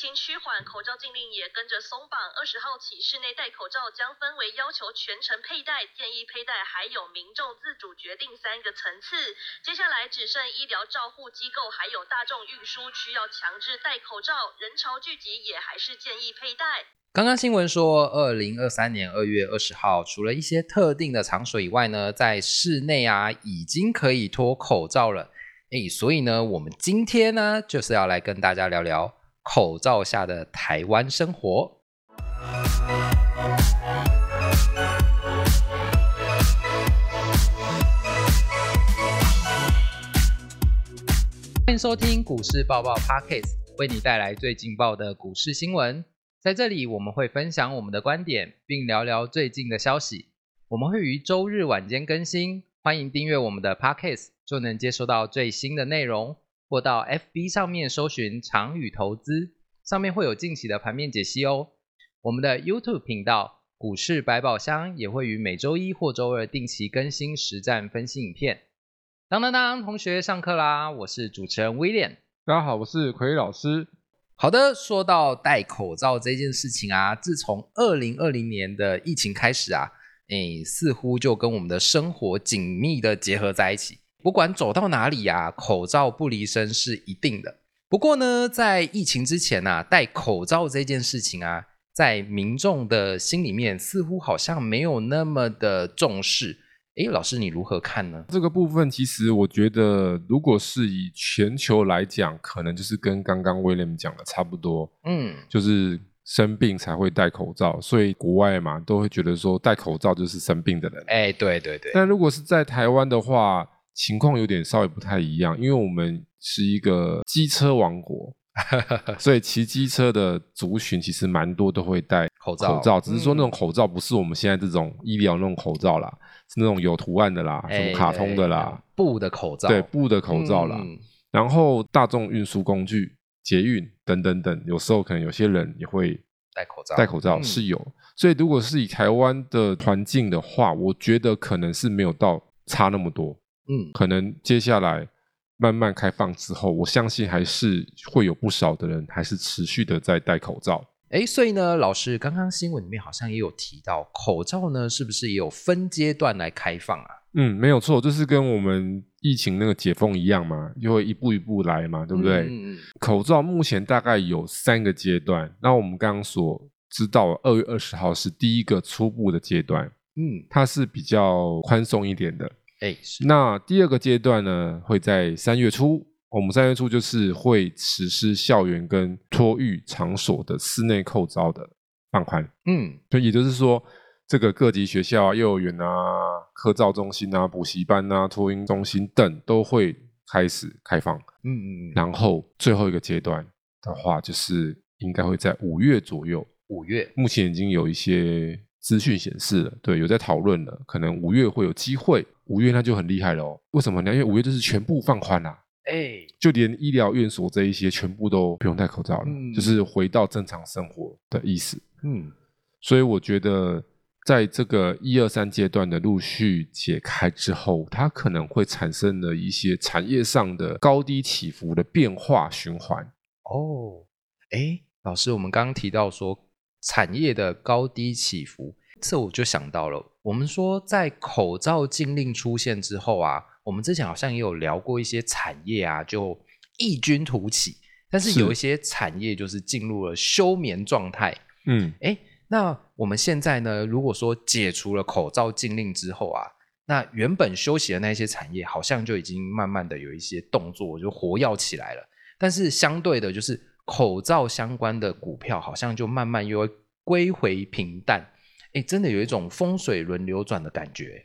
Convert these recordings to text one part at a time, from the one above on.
情趋缓，口罩禁令也跟着松绑。二十号起，室内戴口罩将分为要求全程佩戴、建议佩戴，还有民众自主决定三个层次。接下来只剩医疗照护机构还有大众运输需要强制戴口罩，人潮聚集也还是建议佩戴。刚刚新闻说，二零二三年二月二十号，除了一些特定的场所以外呢，在室内啊已经可以脱口罩了。诶，所以呢，我们今天呢就是要来跟大家聊聊口罩下的台湾生活。欢迎收听股市爆爆 Pockets，为你带来最劲爆的股市新闻。在这里，我们会分享我们的观点，并聊聊最近的消息。我们会于周日晚间更新，欢迎订阅我们的 Pockets。就能接收到最新的内容，或到 FB 上面搜寻“长宇投资”，上面会有近期的盘面解析哦。我们的 YouTube 频道“股市百宝箱”也会于每周一或周二定期更新实战分析影片。当当当，同学上课啦！我是主持人威廉，大家好，我是奎老师。好的，说到戴口罩这件事情啊，自从二零二零年的疫情开始啊，诶，似乎就跟我们的生活紧密的结合在一起。不管走到哪里呀，口罩不离身是一定的。不过呢，在疫情之前呐，戴口罩这件事情啊，在民众的心里面似乎好像没有那么的重视。诶，老师你如何看呢？这个部分其实我觉得，如果是以全球来讲，可能就是跟刚刚威廉讲的差不多。嗯，就是生病才会戴口罩，所以国外嘛都会觉得说戴口罩就是生病的人。哎，对对对。但如果是在台湾的话，情况有点稍微不太一样，因为我们是一个机车王国，所以骑机车的族群其实蛮多都会戴口罩。口罩只是说那种口罩不是我们现在这种医疗那种口罩啦，是那种有图案的啦，什么卡通的啦，布的口罩，对，布的口罩啦。然后大众运输工具、捷运等等等，有时候可能有些人也会戴口罩。戴口罩是有，所以如果是以台湾的环境的话，我觉得可能是没有到差那么多。嗯，可能接下来慢慢开放之后，我相信还是会有不少的人还是持续的在戴口罩。哎，所以呢，老师刚刚新闻里面好像也有提到，口罩呢是不是也有分阶段来开放啊？嗯，没有错，就是跟我们疫情那个解封一样嘛，就会一步一步来嘛，对不对？嗯嗯。口罩目前大概有三个阶段，那我们刚刚所知道，二月二十号是第一个初步的阶段，嗯，它是比较宽松一点的。哎，那第二个阶段呢，会在三月初，我们三月初就是会实施校园跟托育场所的室内扣招的放宽。嗯，所以也就是说，这个各级学校啊、幼儿园啊、科照中心啊、补习班啊、托婴中心等都会开始开放。嗯嗯嗯。然后最后一个阶段的话，就是应该会在五月左右。五月，目前已经有一些资讯显示了，对，有在讨论了，可能五月会有机会。五月那就很厉害了哦，为什么呢？因为五月就是全部放宽啦，哎，就连医疗院所这一些全部都不用戴口罩了，就是回到正常生活的意思。嗯，所以我觉得在这个一二三阶段的陆续解开之后，它可能会产生了一些产业上的高低起伏的变化循环。哦，哎，老师，我们刚刚提到说产业的高低起伏。这我就想到了，我们说在口罩禁令出现之后啊，我们之前好像也有聊过一些产业啊，就异军突起，但是有一些产业就是进入了休眠状态。嗯，哎，那我们现在呢，如果说解除了口罩禁令之后啊，那原本休息的那些产业好像就已经慢慢的有一些动作就活跃起来了，但是相对的，就是口罩相关的股票好像就慢慢又会归回平淡。哎，真的有一种风水轮流转的感觉。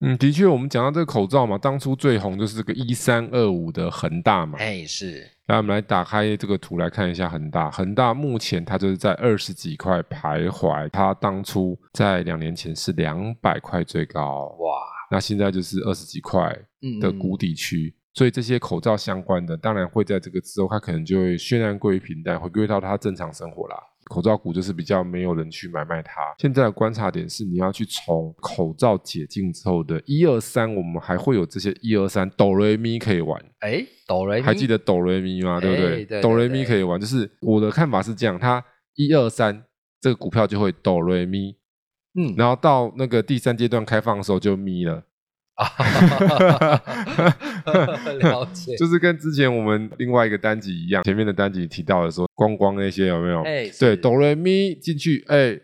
嗯，的确，我们讲到这个口罩嘛，当初最红就是这个一三二五的恒大嘛。哎，是。那我们来打开这个图来看一下恒大。恒大目前它就是在二十几块徘徊，它当初在两年前是两百块最高，哇，那现在就是二十几块的谷底区。所以这些口罩相关的，当然会在这个之后，它可能就会渲然归于平淡，回归到它正常生活啦。口罩股就是比较没有人去买卖它。现在的观察点是，你要去从口罩解禁之后的一二三，我们还会有这些一二三哆瑞咪可以玩。哎，哆瑞咪还记得哆瑞咪吗？对不对？对哆瑞咪可以玩，就是我的看法是这样，它一二三这个股票就会哆瑞咪，嗯，然后到那个第三阶段开放的时候就咪了。啊，了解，就是跟之前我们另外一个单集一样，前面的单集提到的说光光那些有没有？哎，对，哆来咪进去，哎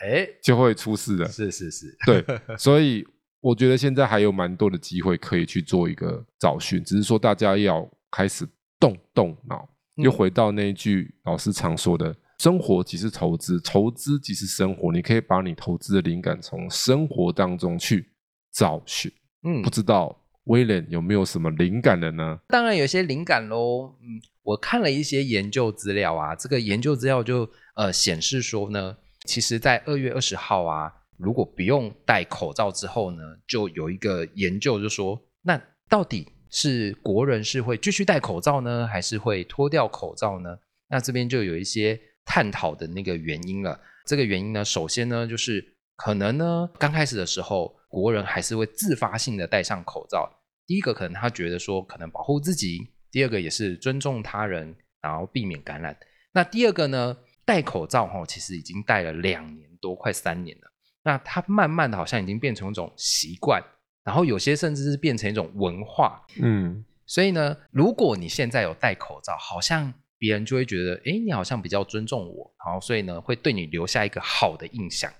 哎，就会出事的。是是是，对，所以我觉得现在还有蛮多的机会可以去做一个找寻，只是说大家要开始动动脑，又回到那一句老师常说的：生活即是投资，投资即是生活。你可以把你投资的灵感从生活当中去找寻。嗯，不知道威廉有没有什么灵感的呢？当然有些灵感喽。嗯，我看了一些研究资料啊，这个研究资料就呃显示说呢，其实，在二月二十号啊，如果不用戴口罩之后呢，就有一个研究就说，那到底是国人是会继续戴口罩呢，还是会脱掉口罩呢？那这边就有一些探讨的那个原因了。这个原因呢，首先呢，就是可能呢，刚开始的时候。国人还是会自发性的戴上口罩。第一个可能他觉得说可能保护自己，第二个也是尊重他人，然后避免感染。那第二个呢，戴口罩哈，其实已经戴了两年多，快三年了。那它慢慢的好像已经变成一种习惯，然后有些甚至是变成一种文化。嗯，所以呢，如果你现在有戴口罩，好像别人就会觉得，哎，你好像比较尊重我，然后所以呢，会对你留下一个好的印象。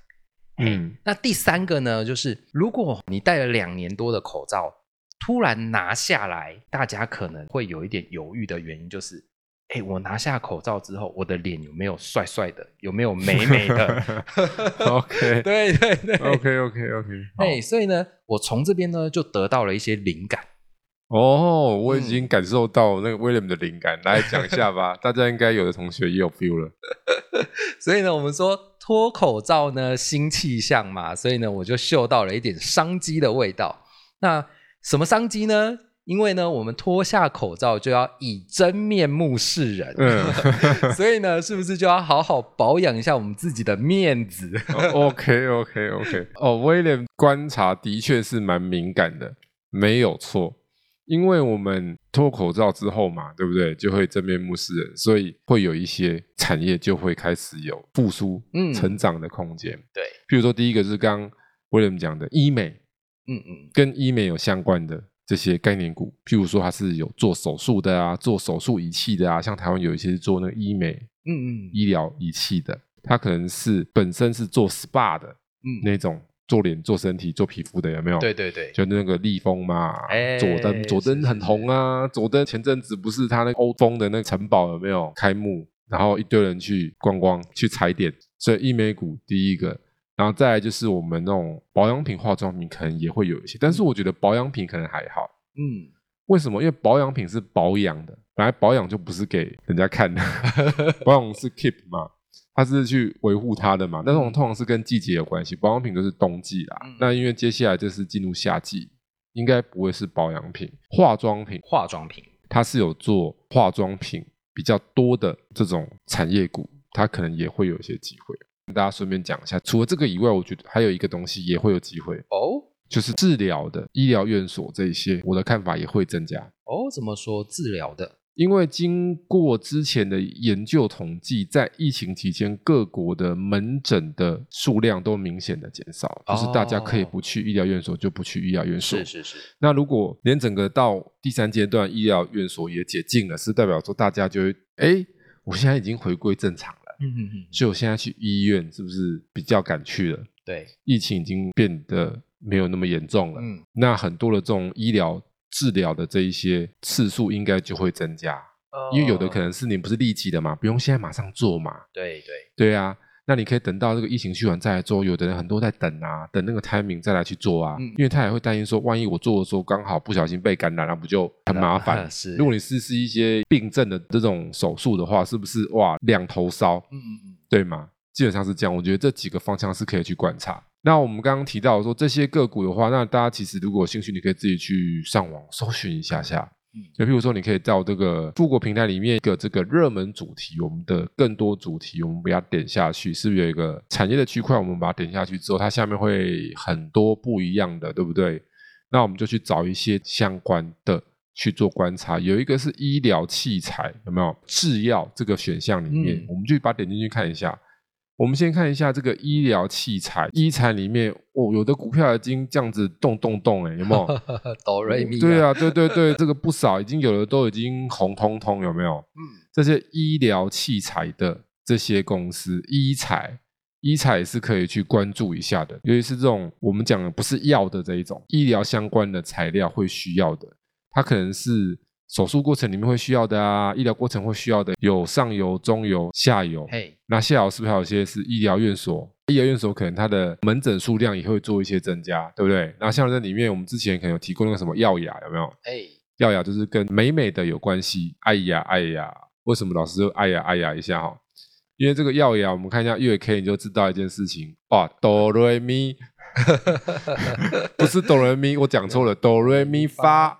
嗯，那第三个呢，就是如果你戴了两年多的口罩，突然拿下来，大家可能会有一点犹豫的原因，就是，哎，我拿下口罩之后，我的脸有没有帅帅的，有没有美美的？OK，对对对，OK，OK，OK。哎，所以呢，我从这边呢就得到了一些灵感。哦，我已经感受到那个 William 的灵感，来讲一下吧。大家应该有的同学也有 feel 了。所以呢，我们说。脱口罩呢，新气象嘛，所以呢，我就嗅到了一点商机的味道。那什么商机呢？因为呢，我们脱下口罩就要以真面目示人，嗯，所以呢，是不是就要好好保养一下我们自己的面子？OK，OK，OK。哦，威廉观察的确是蛮敏感的，没有错。因为我们脱口罩之后嘛，对不对？就会正面目示人，所以会有一些产业就会开始有复苏、嗯，成长的空间。对，譬如说第一个是刚威廉讲的医美，嗯嗯，跟医美有相关的这些概念股，譬如说它是有做手术的啊，做手术仪器的啊，像台湾有一些是做那个医美，嗯嗯，医疗仪器的，它可能是本身是做 SPA 的，嗯，那种。做脸、做身体、做皮肤的有没有？对对对，就那个立丰嘛，佐登，佐登很红啊。佐登前阵子不是他那欧风的那个城堡有没有开幕？然后一堆人去观光、去踩点，所以医美股第一个，然后再来就是我们那种保养品、化妆品可能也会有一些，但是我觉得保养品可能还好。嗯，为什么？因为保养品是保养的，本来保养就不是给人家看的，保养是 keep 嘛。它是去维护它的嘛？但是我们通常是跟季节有关系，保养品都是冬季啦。那因为接下来就是进入夏季，应该不会是保养品、化妆品。化妆品它是有做化妆品比较多的这种产业股，它可能也会有一些机会。跟大家顺便讲一下，除了这个以外，我觉得还有一个东西也会有机会哦，就是治疗的医疗院所这一些，我的看法也会增加哦。怎么说治疗的？因为经过之前的研究统计，在疫情期间，各国的门诊的数量都明显的减少，就是大家可以不去医疗院所，就不去医疗院所。是是是。那如果连整个到第三阶段医疗院所也解禁了，是代表说大家就会，哎，我现在已经回归正常了。嗯嗯嗯。所以我现在去医院是不是比较敢去了？对，疫情已经变得没有那么严重了。嗯。那很多的这种医疗。治疗的这一些次数应该就会增加，因为有的可能是你不是立即的嘛，不用现在马上做嘛。对对对啊，那你可以等到这个疫情去完再来做。有的人很多在等啊，等那个 timing 再来去做啊，因为他也会担心说，万一我做的时候刚好不小心被感染了，不就很麻烦？是，如果你是是一些病症的这种手术的话，是不是哇两头烧？嗯嗯嗯，对吗？基本上是这样。我觉得这几个方向是可以去观察。那我们刚刚提到说这些个股的话，那大家其实如果有兴趣，你可以自己去上网搜寻一下下。嗯就譬如说，你可以到这个富国平台里面一个这个热门主题，我们的更多主题，我们把它点下去，是不是有一个产业的区块？我们把它点下去之后，它下面会很多不一样的，对不对？那我们就去找一些相关的去做观察。有一个是医疗器材，有没有制药这个选项里面，我们就把它点进去看一下。我们先看一下这个医疗器材，医材里面哦，有的股票已经这样子动动动，哎，有没有？哆瑞咪。对啊，对对对，这个不少，已经有的都已经红彤彤，有没有？嗯，这些医疗器材的这些公司，医材，医材是可以去关注一下的，尤其是这种我们讲的不是药的这一种医疗相关的材料会需要的，它可能是。手术过程里面会需要的啊，医疗过程会需要的有上游、中游、下游。嘿，那下游是不是还有一些是医疗院所？医疗院所可能它的门诊数量也会做一些增加，对不对？那像这里面，我们之前可能有提过那个什么药雅，有没有？哎，药雅就是跟美美的有关系。哎呀，哎呀，为什么老师就哎呀哎呀一下哈？因为这个药雅，我们看一下月 K，你就知道一件事情哇，哆瑞咪。不是哆来咪，我讲错了，哆来咪发，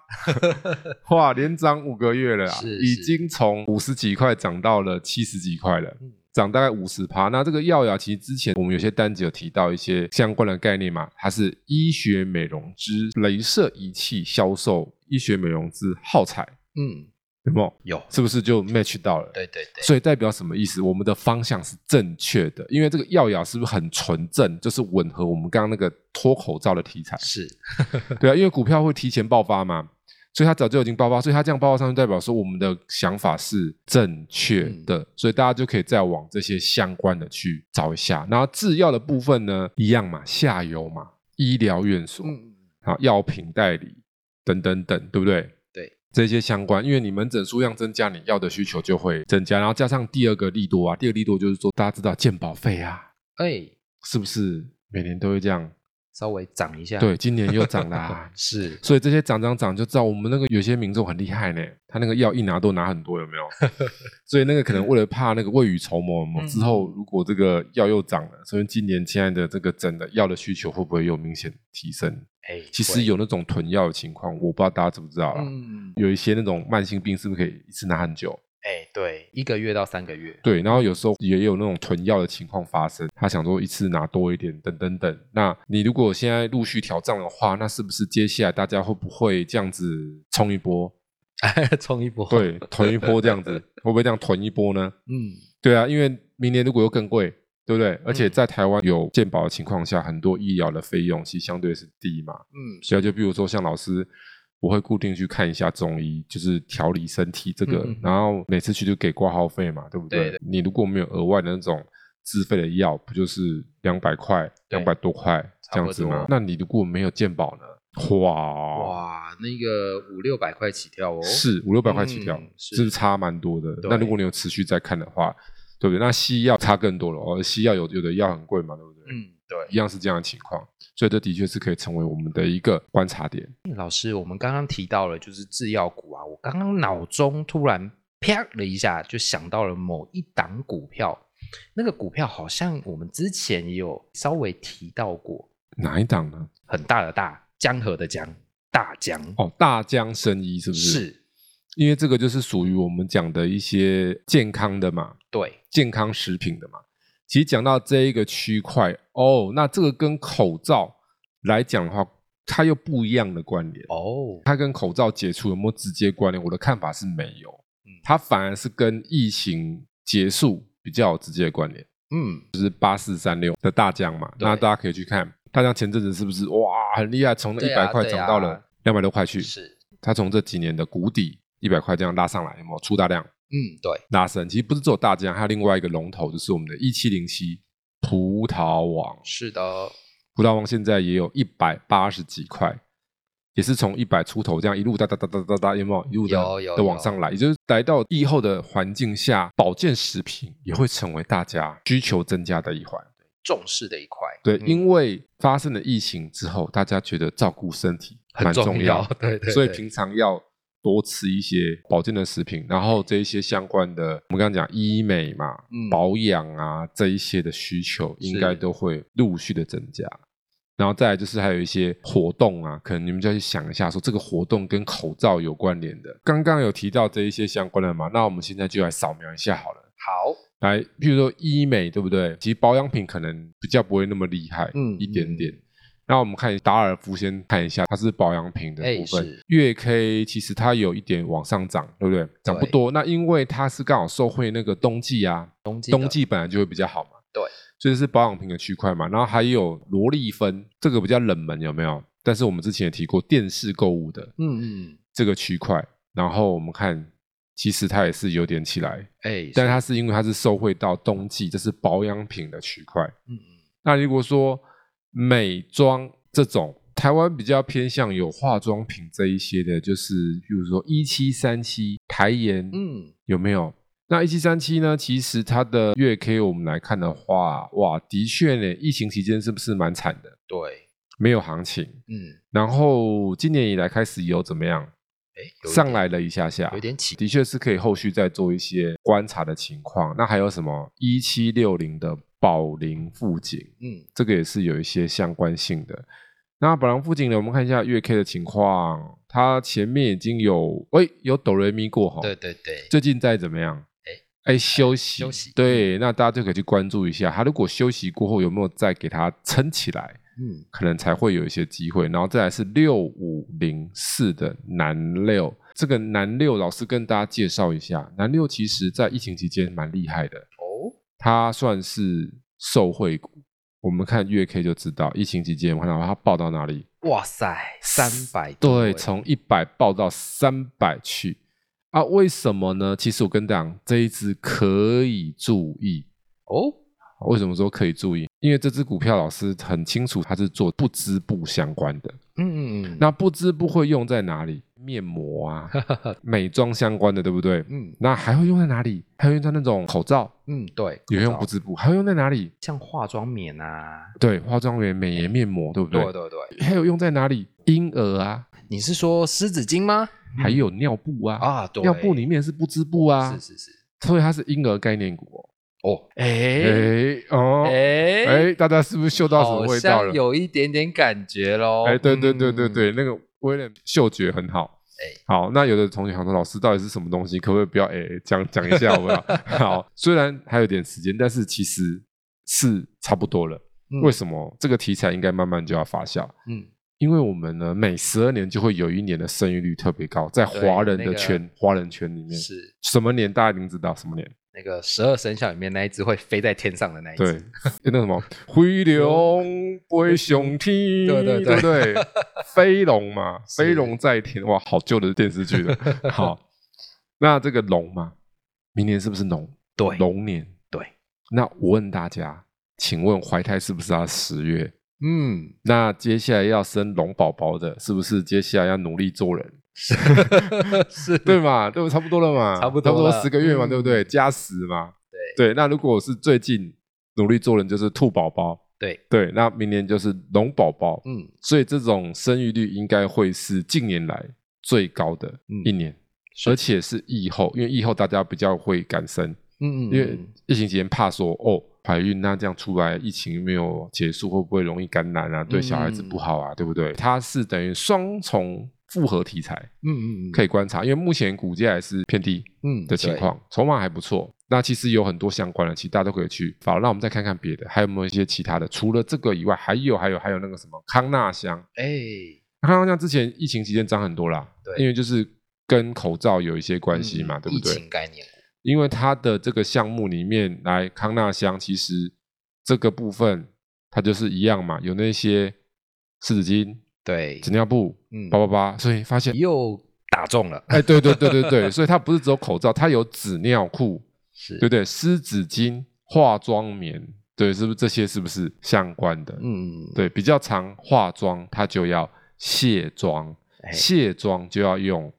哇，连涨五个月了，已经从五十几块涨到了七十几块了，涨大概五十趴。那这个药雅其实之前我们有些单子有提到一些相关的概念嘛，它是医学美容之镭射仪器销售，医学美容之耗材，嗯。有没有？有，是不是就 match 到了？对对对，所以代表什么意思？我们的方向是正确的，因为这个药雅是不是很纯正？就是吻合我们刚刚那个脱口罩的题材。是，对啊，因为股票会提前爆发嘛，所以它早就已经爆发，所以它这样爆发上去，代表说我们的想法是正确的，所以大家就可以再往这些相关的去找一下。然后制药的部分呢，一样嘛，下游嘛，医疗院所，好，药品代理等等等，对不对？这些相关，因为你门诊数量增加，你要的需求就会增加，然后加上第二个利多啊，第二个利多就是说，大家知道健保费啊，哎，是不是每年都会这样？稍微涨一下，对，今年又涨啦，是，所以这些涨涨涨就知道我们那个有些民众很厉害呢，他那个药一拿都拿很多，有没有？所以那个可能为了怕那个未雨绸缪，之后如果这个药又涨了，所以今年现在的这个整的药的需求会不会有明显提升？哎，其实有那种囤药的情况，我不知道大家知不知道啦。嗯，有一些那种慢性病是不是可以一次拿很久？哎，对，一个月到三个月。对，然后有时候也有那种囤药的情况发生，他想说一次拿多一点，等等等。那你如果现在陆续调账的话，那是不是接下来大家会不会这样子冲一波？冲一波？对，囤一波这样子，会不会这样囤一波呢？嗯，对啊，因为明年如果又更贵，对不对？而且在台湾有健保的情况下，很多医疗的费用其实相对是低嘛。嗯，所以就比如说像老师。我会固定去看一下中医，就是调理身体这个，然后每次去就给挂号费嘛，对不对？你如果没有额外的那种自费的药，不就是两百块、两百多块这样子吗？那你如果没有健保呢？哇哇，那个五六百块起跳哦，是五六百块起跳，是不是差蛮多的？那如果你有持续在看的话，对不对？那西药差更多了哦，西药有有的药很贵嘛，对不对？嗯。对，一样是这样的情况，所以这的确是可以成为我们的一个观察点。老师，我们刚刚提到了就是制药股啊，我刚刚脑中突然啪了一下，就想到了某一档股票，那个股票好像我们之前也有稍微提到过，哪一档呢？很大的大江河的江，大江哦，大江生医是不是？是，因为这个就是属于我们讲的一些健康的嘛，对，健康食品的嘛。其实讲到这一个区块哦，那这个跟口罩来讲的话，它又不一样的关联哦。它跟口罩解除有没有直接关联？我的看法是没有，它反而是跟疫情结束比较有直接的关联。嗯，就是八四三六的大疆嘛，那大家可以去看大疆前阵子是不是哇很厉害，从那一百块涨到了两百多块去。是，它从这几年的谷底一百块这样拉上来，有没有出大量？嗯，对，拉升其实不是只有大疆，还有另外一个龙头，就是我们的一七零七葡萄王。是的，葡萄王现在也有一百八十几块，也是从一百出头这样一路哒哒哒哒哒哒，有没有一路的的往上来？也就是来到疫后的环境下，保健食品也会成为大家需求增加的一环，重视的一块。对，因为发生了疫情之后，大家觉得照顾身体很重要，对对，所以平常要。多吃一些保健的食品，然后这一些相关的，我们刚刚讲医美嘛，保养啊这一些的需求，应该都会陆续的增加。然后再来就是还有一些活动啊，可能你们就要去想一下，说这个活动跟口罩有关联的。刚刚有提到这一些相关的嘛，那我们现在就来扫描一下好了。好，来，譬如说医美，对不对？其实保养品可能比较不会那么厉害，嗯一点点。那我们看达尔夫，先看一下，它是保养品的哎部分是。月 K 其实它有一点往上涨，对不对？涨不多。那因为它是刚好受惠那个冬季啊，冬季冬季本来就会比较好嘛。对，所以是保养品的区块嘛。然后还有罗丽芬，这个比较冷门，有没有？但是我们之前也提过电视购物的嗯嗯，这个区块，然后我们看，其实它也是有点起来，哎，但它是因为它是受惠到冬季，这是保养品的区块。嗯嗯那如果说美妆这种，台湾比较偏向有化妆品这一些的，就是比如说一七三七台盐，嗯，有没有？那一七三七呢？其实它的月 K 我们来看的话，哇，的确呢，疫情期间是不是蛮惨的？对，没有行情。嗯，然后今年以来开始有怎么样？上来了一下下，有点起，的确是可以后续再做一些观察的情况。那还有什么一七六零的宝林富锦，嗯这个也是有一些相关性的。那宝林富锦呢，我们看一下月 K 的情况，它前面已经有喂有哆瑞咪过哈，对对对，最近在怎么样？哎哎，休息休息对，那大家就可以去关注一下，他如果休息过后有没有再给他撑起来，嗯可能才会有一些机会。然后再来是六五零四的南六，这个南六老师跟大家介绍一下，南六其实在疫情期间蛮厉害的，哦，它算是受惠股。我们看月 K 就知道，疫情期间我看到它爆到哪里？哇塞，三百对，从一百爆到三百去啊？为什么呢？其实我跟大家讲，这一只可以注意。哦，为什么说可以注意？因为这只股票老师很清楚，它是做不织布相关的。嗯嗯嗯，那不织布会用在哪里？面膜啊，美妆相关的，对不对？嗯那还会用在哪里？还会用在那种口罩，嗯对，也用不织布，还会用在哪里？像化妆棉啊，对，化妆棉、美颜面膜，对不对？对对对，还有用在哪里？婴儿啊，你是说湿纸巾吗？还有尿布啊，啊，对，尿布里面是不织布啊，是是是，所以它是婴儿概念股哦。哦，哎哎哦，哎哎，大家是不是嗅到什么味道了像？有一点点感觉喽。哎，对对对对嗯，对，那个威廉嗅觉很好。哎好，那有的同学想说，老师到底是什么东西？可不可以不要哎讲讲一下好不好？好，虽然还有点时间，但是其实是差不多了。嗯为什么这个题材应该慢慢就要发酵？嗯，因为我们呢，每十二年就会有一年的生育率特别高，在华人那个的圈、华人圈里面，是什么年大家一定知道什么年？那个十二生肖里面那一只会飞在天上的那一对只，，那什么飞龙飞雄天，对对对不对？飞龙嘛，飞龙在天，哇，好旧的电视剧了。好，那这个龙嘛，明年是不是龙？对龙年。对，那我问大家，请问怀胎是不是要十月？嗯，那接下来要生龙宝宝的，是不是接下来要努力做人？是，对嘛？对不？差不多了嘛，差不多差不多十个月嘛，嗯对不对？加十嘛。对对，那如果我是最近努力做人，就是兔宝宝。对，对，那明年就是龙宝宝。嗯，所以这种生育率应该会是近年来最高的嗯一年，是而且是疫后，因为疫后大家比较会敢生，嗯嗯，因为疫情期间怕说哦怀孕那这样出来疫情没有结束，会不会容易感染啊？对小孩子不好啊，对不对？它是等于双重复合题材，嗯嗯嗯，可以观察，因为目前股价还是偏低嗯的情，况，筹码还不错。那其实有很多相关的，其实大家都可以去好，那我们再看看别的，还有没有一些其他的？除了这个以外，还有还有还有那个什么康纳香，对哎，康纳香之前疫情期间涨很多啦，对因为就是跟口罩有一些关系嘛，嗯对不对疫？情概念，因为它的这个项目里面来康纳香，其实这个部分它就是一样嘛，有那些湿纸巾、对纸，尿布，嗯叭叭叭，所以发现又打中了，哎，对对对对对，所以它不是只有口罩，它有纸尿裤，是对不对？湿纸巾、化妆棉，对，是不是这些是不是相关的？嗯，对，比较常化妆，它就要卸妆，哎卸妆就要用，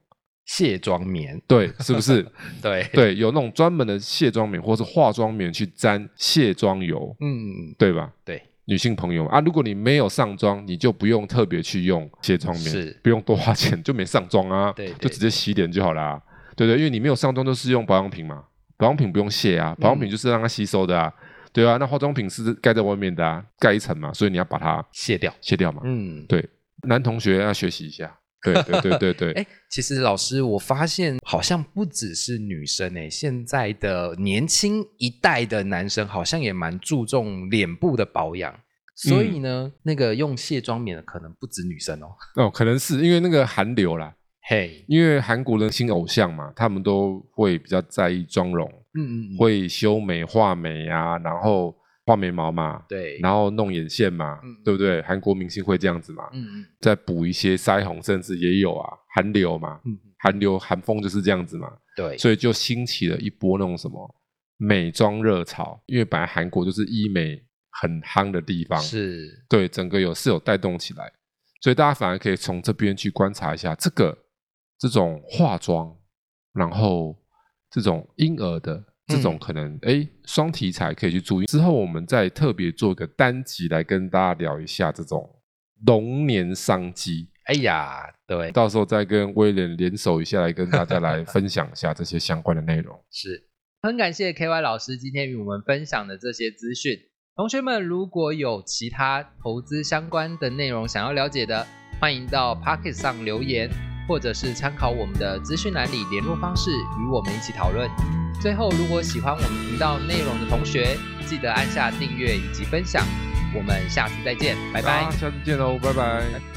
卸妆棉，对，是不是？对，对，有那种专门的卸妆棉或是化妆棉去沾卸妆油，嗯，对吧？对，女性朋友啊，如果你没有上妆，你就不用特别去用卸妆棉，是不用多花钱，就没上妆啊，对对就直接洗脸就好啦，对对？因为你没有上妆，都是用保养品嘛，保养品不用卸啊，保养品就是让它吸收的啊。对啊，那化妆品是盖在外面的啊，盖一层嘛，所以你要把它卸掉，卸掉嘛。嗯，对，男同学要学习一下。对对对对对。哎，其实老师，我发现好像不只是女生哎，现在的年轻一代的男生好像也蛮注重脸部的保养。所以呢，那个用卸妆棉的可能不止女生哦。哦，可能是因为那个韩流啦。嘿，因为韩国的新偶像嘛，他们都会比较在意妆容，嗯嗯，会修眉、画眉啊，然后画眉毛嘛，对，然后弄眼线嘛，对不对？韩国明星会这样子嘛，嗯嗯，再补一些腮红，甚至也有啊，韩流嘛，嗯，韩流韩风就是这样子嘛，对，所以就兴起了一波那种什么美妆热潮，因为本来韩国就是医美很夯的地方，是。对整个有是有带动起来，所以大家反而可以从这边去观察一下这个。这种化妆，然后这种婴儿的这种可能，哎，双题材可以去注意。之后我们再特别做个单集来跟大家聊一下这种龙年商机。哎呀，对，到时候再跟威廉联手一下，来跟大家来分享一下这些相关的内容。是很感谢 K Y 老师今天与我们分享的这些资讯。同学们如果有其他投资相关的内容想要了解的，欢迎到 Pocket 上留言。或者是参考我们的资讯栏里联络方式，与我们一起讨论。最后，如果喜欢我们频道内容的同学，记得按下订阅以及分享。我们下次再见，拜拜。下次见喽，拜拜。